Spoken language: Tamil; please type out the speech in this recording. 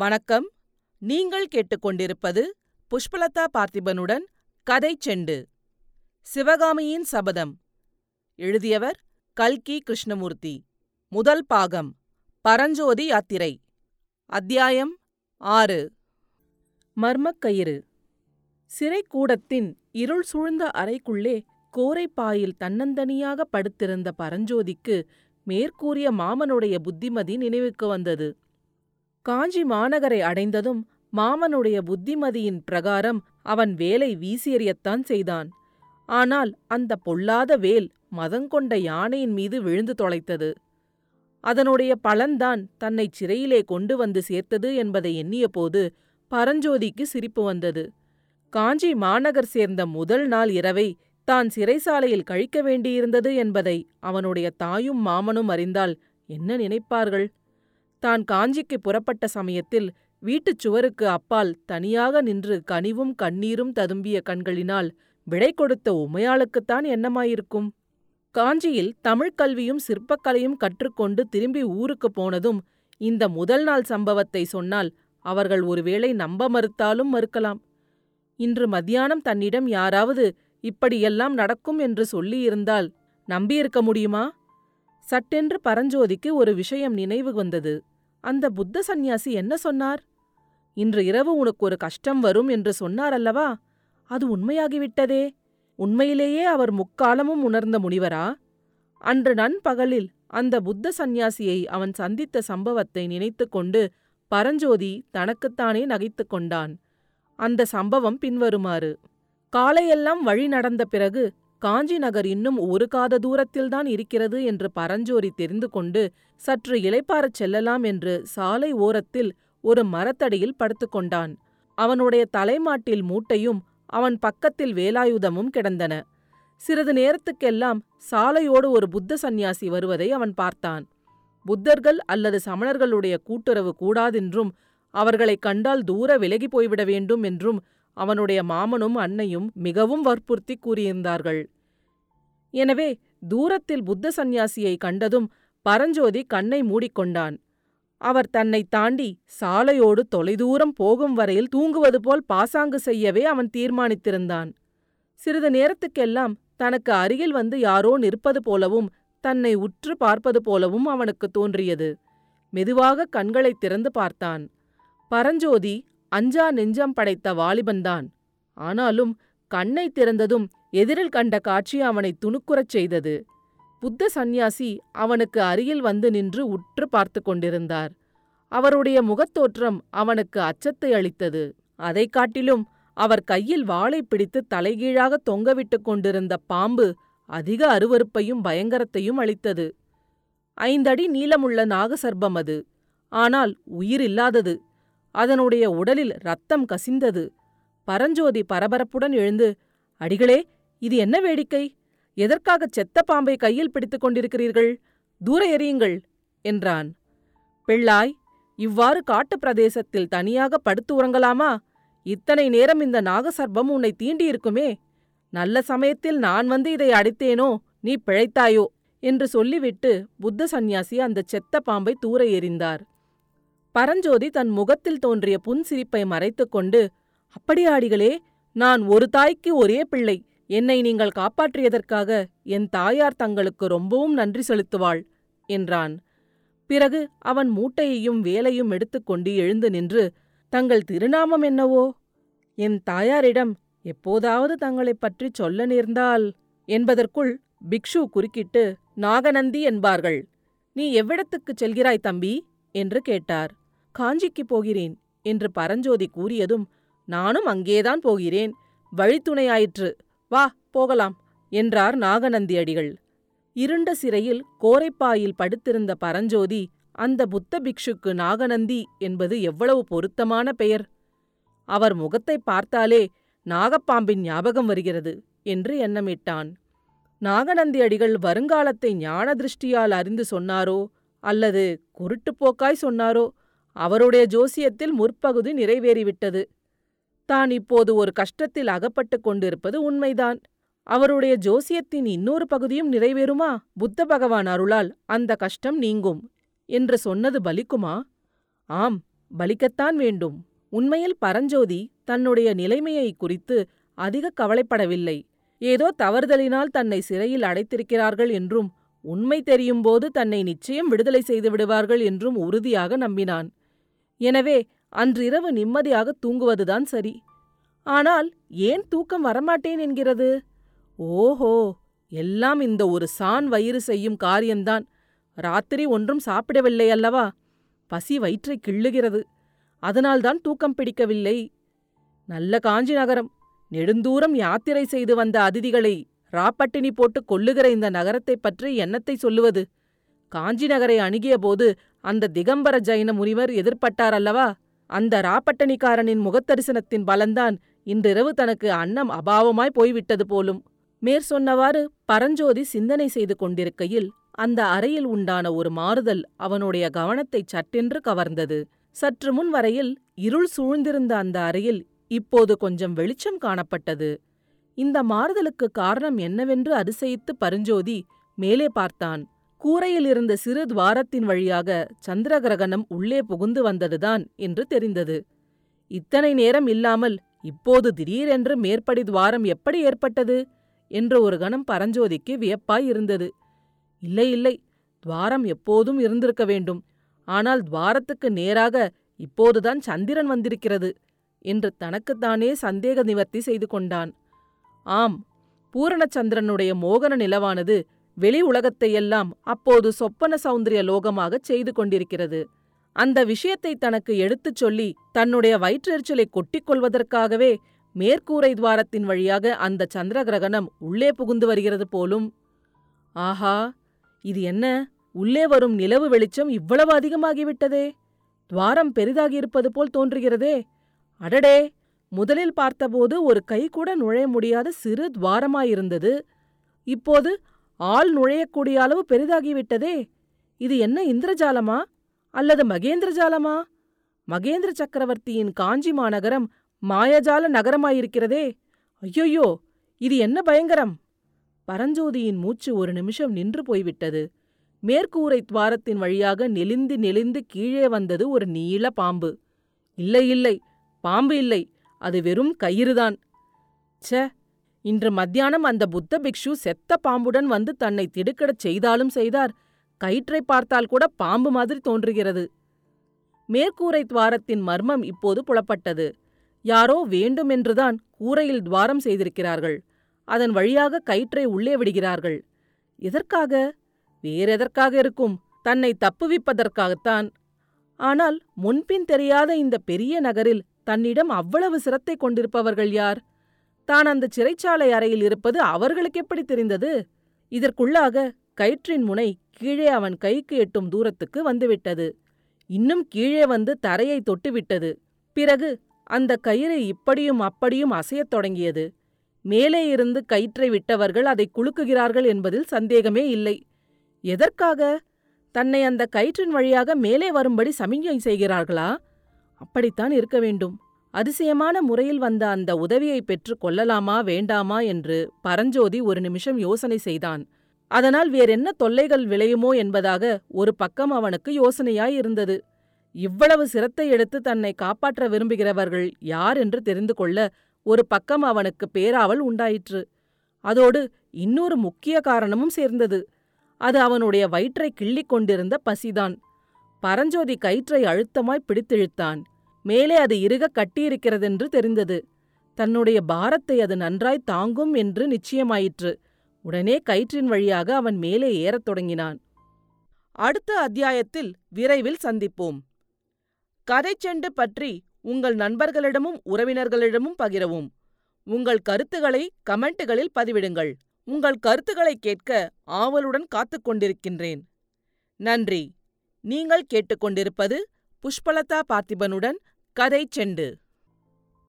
வணக்கம். நீங்கள் கேட்டுக்கொண்டிருப்பது புஷ்பலதா பார்த்திபனுடன் கதை செண்டு. சிவகாமியின் சபதம். எழுதியவர் கல்கி கிருஷ்ணமூர்த்தி. முதல் பாகம். பரஞ்சோதி யாத்திரை. அத்தியாயம் ஆறு. மர்மக்கயிறு. சிறைக்கூடத்தின் இருள் சூழ்ந்த அறைக்குள்ளே கோரைப்பாயில் தன்னந்தனியாக படுத்திருந்த பரஞ்சோதிக்கு மேற்கூறிய மாமனுடைய புத்திமதி நினைவுக்கு வந்தது. காஞ்சி மாநகரை அடைந்ததும் மாமனுடைய புத்திமதியின் பிரகாரம் அவன் வேலை வீசியறியத்தான் செய்தான். ஆனால் அந்த பொல்லாத வேல் மதங்கொண்ட யானையின் மீது விழுந்து தொலைத்தது. அதனுடைய பலன்தான் தன்னை சிறையிலே கொண்டு வந்து சேர்த்தது என்பதை எண்ணியபோது பரஞ்சோதிக்கு சிரிப்பு வந்தது. காஞ்சி மாநகர் சேர்ந்த முதல் நாள் இரவை தான் சிறைசாலையில் கழிக்க வேண்டியிருந்தது என்பதை அவனுடைய தாயும் மாமனும் அறிந்தால் என்ன நினைப்பார்கள்? தான் காஞ்சிக்கு புறப்பட்ட சமயத்தில் வீட்டுச் சுவருக்கு அப்பால் தனியாக நின்று கனிவும் கண்ணீரும் ததும்பிய கண்களினால் விடை கொடுத்த உமையாளுக்குத்தான் என்னமாயிருக்கும்? காஞ்சியில் தமிழ்க் கல்வியும் சிற்பக்கலையும் கற்றுக்கொண்டு திரும்பி ஊருக்குப் போனதும் இந்த முதல் நாள் சம்பவத்தை சொன்னால் அவர்கள் ஒருவேளை நம்ப மறுத்தாலும் மறுக்கலாம். இன்று மத்தியானம் தன்னிடம் யாராவது இப்படியெல்லாம் நடக்கும் என்று சொல்லியிருந்தால் நம்பியிருக்க முடியுமா? சட்டென்று பரஞ்சோதிக்கு ஒரு விஷயம் நினைவு வந்தது. அந்த புத்த சந்நியாசி என்ன சொன்னார்? இன்று இரவு உனக்கு ஒரு கஷ்டம் வரும் என்று சொன்னார் அல்லவா? அது உண்மையாகிவிட்டதே. உண்மையிலேயே அவர் முக்காலமும் உணர்ந்த முனிவரா? அன்று நண்பகலில் அந்த புத்த சந்நியாசியை அவன் சந்தித்த சம்பவத்தை நினைத்துக்கொண்டு பரஞ்சோதி தனக்குத்தானே நகைத்துக் கொண்டான். அந்த சம்பவம் பின்வருமாறு. காலையெல்லாம் வழி நடந்த பிறகு காஞ்சி நகர் இன்னும் ஒரு காத தூரத்தில்தான் இருக்கிறது என்று பரஞ்சோரி தெரிந்து கொண்டு சற்று இளைப்பாறச் செல்லலாம் என்று சாலை ஓரத்தில் ஒரு மரத்தடியில் படுத்துக்கொண்டான் அவனுடைய தலைமாட்டில் மூட்டையும் அவன் பக்கத்தில் வேலாயுதமும் கிடந்தன. சிறிது நேரத்துக்கெல்லாம் சாலையோடு ஒரு புத்த சந்நியாசி வருவதை அவன் பார்த்தான். புத்தர்கள் அல்லது சமணர்களுடைய கூட்டுறவு கூடாதென்றும் அவர்களைக் கண்டால் தூர விலகி போய்விட வேண்டும் என்றும் அவனுடைய மாமனும் அன்னையும் மிகவும் வற்புறுத்தி கூறியிருந்தார்கள். எனவே தூரத்தில் புத்த சந்நியாசியை கண்டதும் பரஞ்சோதி கண்ணை மூடிக்கொண்டான். அவர் தன்னை தாண்டி சாலையோடு தொலைதூரம் போகும் வரையில் தூங்குவது போல் பாசாங்கு செய்யவே அவன் தீர்மானித்திருந்தான். சிறிது நேரத்துக்கெல்லாம் தனக்கு அருகில் வந்து யாரோ நிற்பது போலவும் தன்னை உற்று பார்ப்பது போலவும் அவனுக்கு தோன்றியது. மெதுவாக கண்களை திறந்து பார்த்தான். பரஞ்சோதி அஞ்சா நெஞ்சம் படைத்த வாலிபன்தான் ஆனாலும் கண்ணை திறந்ததும் எதிரில் கண்ட காட்சி அவனை துணுக்குறச் செய்தது. புத்த சந்நியாசி அவனுக்கு அருகில் வந்து நின்று உற்று பார்த்து கொண்டிருந்தார். அவருடைய முகத்தோற்றம் அவனுக்கு அச்சத்தை அளித்தது. அதைக் காட்டிலும் அவர் கையில் வாளை பிடித்து தலைகீழாக தொங்கவிட்டுக் கொண்டிருந்த பாம்பு அதிக அருவருப்பையும் பயங்கரத்தையும் அளித்தது. ஐந்தடி நீளமுள்ள நாகசர்பம் அது. ஆனால் உயிரில்லாதது அதனுடைய உடலில் ரத்தம் கசிந்தது. பரஞ்சோதி பரபரப்புடன் எழுந்து அடிகளே இது என்ன வேடிக்கை? எதற்காகச் செத்த பாம்பை கையில் பிடித்துக் கொண்டிருக்கிறீர்கள்? தூர எறியுங்கள் என்றான். பிள்ளாய் இவ்வாறு காட்டுப் பிரதேசத்தில் தனியாக படுத்து உறங்கலாமா? இத்தனை நேரம் இந்த நாகசர்பம் உன்னை தீண்டியிருக்குமே. நல்ல சமயத்தில் நான் வந்து இதை அடித்தேனோ? நீ பிழைத்தாயோ? என்று சொல்லிவிட்டு புத்த சந்நியாசி அந்தச் செத்த பாம்பை தூர எறிந்தார். பரஞ்சோதி தன் முகத்தில் தோன்றிய புன்சிரிப்பை மறைத்துக்கொண்டு அப்படியாடிகளே நான் ஒரு தாய்க்கு ஒரே பிள்ளை. என்னை நீங்கள் காப்பாற்றியதற்காக என் தாயார் தங்களுக்கு ரொம்பவும் நன்றி செலுத்துவாள் என்றான். பிறகு அவன் மூட்டையையும் வேலையும் எடுத்துக்கொண்டு எழுந்து நின்று தங்கள் திருநாமம் என்னவோ? என் தாயாரிடம் எப்போதாவது தங்களைப் பற்றி சொல்ல நேர்ந்தால்? என்பதற்குள் பிக்ஷு குறுக்கிட்டு நாகநந்தி என்பார்கள். நீ எவ்விடத்துக்குச் செல்கிறாய் தம்பி? என்று கேட்டார். காஞ்சிக்குப் போகிறேன் என்று பரஞ்சோதி கூறியதும் நானும் அங்கேதான் போகிறேன். வழித்துணையாயிற்று. வா போகலாம் என்றார் நாகநந்தி அடிகள் இருண்ட சிறையில் கோரைப்பாயில் படுத்திருந்த பரஞ்சோதி அந்த புத்த பிக்ஷுக்கு நாகநந்தி என்பது எவ்வளவு பொருத்தமான பெயர்? அவர் முகத்தை பார்த்தாலே நாகப்பாம்பின் ஞாபகம் வருகிறது என்று எண்ணமிட்டான். நாகநந்தி அடிகள் வருங்காலத்தை ஞான திருஷ்டியால் அறிந்து சொன்னாரோ அல்லது குருட்டுப்போக்காய் சொன்னாரோ அவருடைய ஜோசியத்தில் முற்பகுதி நிறைவேறிவிட்டது. தான் இப்போது ஒரு கஷ்டத்தில் அகப்பட்டுக் கொண்டிருப்பது உண்மைதான். அவருடைய ஜோசியத்தின் இன்னொரு பகுதியும் நிறைவேறுமா? புத்த பகவான் அருளால் அந்த கஷ்டம் நீங்கும். என்று சொன்னது பலிக்குமா? ஆம் பலிக்கத்தான் வேண்டும். உண்மையில் பரஞ்சோதி தன்னுடைய நிலைமையை குறித்து அதிக கவலைப்படவில்லை. ஏதோ தவறுதலினால் தன்னை சிறையில் அடைத்திருக்கிறார்கள் என்றும் உண்மை தெரியும்போது தன்னை நிச்சயம் விடுதலை செய்து விடுவார்கள் என்றும் உறுதியாக நம்பினான். எனவே அன்றிரவு நிம்மதியாக தூங்குவதுதான் சரி. ஆனால் ஏன் தூக்கம் வரமாட்டேன் என்கிறது? ஓஹோ எல்லாம் இந்த ஒரு சான் வயிறு செய்யும் காரியம்தான். ராத்திரி ஒன்றும் சாப்பிடவில்லை அல்லவா? பசி வயிற்றை கிள்ளுகிறது. அதனால்தான் தூக்கம் பிடிக்கவில்லை. நல்ல காஞ்சி நகரம். நெடுந்தூரம் யாத்திரை செய்து வந்த அதிதிகளை ராப்பட்டினி போட்டு கொல்லுகிற இந்த நகரத்தைப் பற்றி என்னத்தை சொல்லுவது? காஞ்சி நகரை அணுகியபோது அந்த திகம்பர ஜைன முனிவர் எதிர்பட்டார் அல்லவா? அந்த ராப்பட்டணிக்காரனின் முகத்தரிசனத்தின் பலன்தான் இன்றிரவு தனக்கு அன்னம் அபாவமாய் போய்விட்டது போலும். மேற் சொன்னவாறு பரஞ்சோதி சிந்தனை செய்து கொண்டிருக்கையில் அந்த அறையில் உண்டான ஒரு மாறுதல் அவனுடைய கவனத்தைச் சட்டென்று கவர்ந்தது. சற்று முன் வரையில் இருள் சூழ்ந்திருந்த அந்த அறையில் இப்போது கொஞ்சம் வெளிச்சம் காணப்பட்டது. இந்த மாறுதலுக்கு காரணம் என்னவென்று அதிசயித்து பரஞ்சோதி மேலே பார்த்தான். கூரையில் இருந்த சிறு துவாரத்தின் வழியாக சந்திரகிரகணம் உள்ளே புகுந்து வந்ததுதான் என்று தெரிந்தது. இத்தனை நேரம் இல்லாமல் இப்போது திடீரென்று மேற்படி துவாரம் எப்படி ஏற்பட்டது? என்ற ஒரு கணம் பரஞ்சோதிக்கு வியப்பாய் இருந்தது. இல்லை இல்லை துவாரம் எப்போதும் இருந்திருக்க வேண்டும். ஆனால் துவாரத்துக்கு நேராக இப்போதுதான் சந்திரன் வந்திருக்கிறது என்று தனக்குத்தானே சந்தேக நிவர்த்தி செய்து கொண்டான். ஆம் பூரணச்சந்திரனுடைய மோகன நிலவானது வெளி உலகத்தையெல்லாம் அப்போது சொப்பன சௌந்தரிய லோகமாகச் செய்து கொண்டிருக்கிறது. அந்த விஷயத்தை தனக்கு எடுத்துச் சொல்லி தன்னுடைய வயிற்றெரிச்சலை கொட்டிக் கொள்வதற்காகவே மேற்கூரை துவாரத்தின் வழியாக அந்த சந்திர கிரகணம் உள்ளே புகுந்து வருகிறது போலும். ஆஹா இது என்ன? உள்ளே வரும் நிலவு வெளிச்சம் இவ்வளவு அதிகமாகிவிட்டதே. துவாரம் பெரிதாகியிருப்பது போல் தோன்றுகிறதே. அடடே முதலில் பார்த்தபோது ஒரு கை கூட நுழைய முடியாத சிறு துவாரமாயிருந்தது. இப்போது ஆள் நுழையக்கூடிய அளவு பெரிதாகிவிட்டதே. இது என்ன இந்திரஜாலமா? அல்லது மகேந்திர ஜாலமா மகேந்திர சக்கரவர்த்தியின் காஞ்சி மாநகரம் மாயஜால நகரமாயிருக்கிறதே. ஐயோயோ இது என்ன பயங்கரம்? பரஞ்சோதியின் மூச்சு ஒரு நிமிஷம் நின்று போய்விட்டது. மேற்கூரை துவாரத்தின் வழியாக நெளிந்து நெளிந்து கீழே வந்தது ஒரு நீள பாம்பு. இல்லை இல்லை பாம்பு இல்லை அது வெறும் கயிறுதான். ச்சே இன்று மத்தியானம் அந்த புத்த பிக்ஷு செத்த பாம்புடன் வந்து தன்னை திடுக்கிடச் செய்தாலும் செய்தார். கயிற்றை பார்த்தால் கூட பாம்பு மாதிரி தோன்றுகிறது. மேற்கூரை துவாரத்தின் மர்மம் இப்போது புலப்பட்டது. யாரோ வேண்டுமென்றுதான் கூரையில் துவாரம் செய்திருக்கிறார்கள். அதன் வழியாக கயிற்றை உள்ளே விடுகிறார்கள். எதற்காக? வேறெதற்காக இருக்கும். தன்னை தப்புவிப்பதற்காகத்தான். ஆனால் முன்பின் தெரியாத இந்த பெரிய நகரில் தன்னிடம் அவ்வளவு சிரத்தை கொண்டிருப்பவர்கள் யார்? தான் அந்த சிறைச்சாலை அறையில் இருப்பது அவர்களுக்கு எப்படி தெரிந்தது? இதற்குள்ளாக கயிற்றின் முனை கீழே அவன் கைக்கு எட்டும் தூரத்துக்கு வந்துவிட்டது. இன்னும் கீழே வந்து தரையை தொட்டுவிட்டது. பிறகு அந்த கயிறு இப்படியும் அப்படியும் அசையத் தொடங்கியது. மேலே இருந்து கயிற்றை விட்டவர்கள் அதை குலுக்குகிறார்கள் என்பதில் சந்தேகமே இல்லை. எதற்காக? தன்னை அந்த கயிற்றின் வழியாக மேலே வரும்படி சமிஞ்சை செய்கிறார்களா? அப்படித்தான் இருக்க வேண்டும். அதிசயமான முறையில் வந்த அந்த உதவியை பெற்று கொள்ளலாமா வேண்டாமா என்று பரஞ்சோதி ஒரு நிமிஷம் யோசனை செய்தான். அதனால் வேறென்ன தொல்லைகள் விளையுமோ என்பதாக ஒரு பக்கம் அவனுக்கு யோசனையாய் இருந்தது. இவ்வளவு சிரத்தை எடுத்து தன்னை காப்பாற்ற விரும்புகிறவர்கள் யார் என்று தெரிந்து கொள்ள ஒரு பக்கம் அவனுக்கு பேராவல் உண்டாயிற்று. அதோடு இன்னொரு முக்கிய காரணமும் சேர்ந்தது. அது அவனுடைய வயிற்றை கிள்ளிக் கொண்டிருந்த பசிதான். பரஞ்சோதி கயிற்றை அழுத்தமாய் பிடித்திழுத்தான். மேலே அது இறுக கட்டியிருக்கிறதென்று தெரிந்தது. தன்னுடைய பாரத்தை அது நன்றாய் தாங்கும் என்று நிச்சயமாயிற்று. உடனே கயிற்றின் வழியாக அவன் மேலே ஏறத் தொடங்கினான். அடுத்த அத்தியாயத்தில் விரைவில் சந்திப்போம். கதைச்செண்டு பற்றி உங்கள் நண்பர்களிடமும் உறவினர்களிடமும் பகிரவும். உங்கள் கருத்துக்களை கமெண்ட்டுகளில் பதிவிடுங்கள். உங்கள் கருத்துக்களை கேட்க ஆவலுடன் காத்துக் கொண்டிருக்கின்றேன். நன்றி. நீங்கள் கேட்டுக்கொண்டிருப்பது புஷ்பலதா பார்த்திபனுடன் கதை செண்டு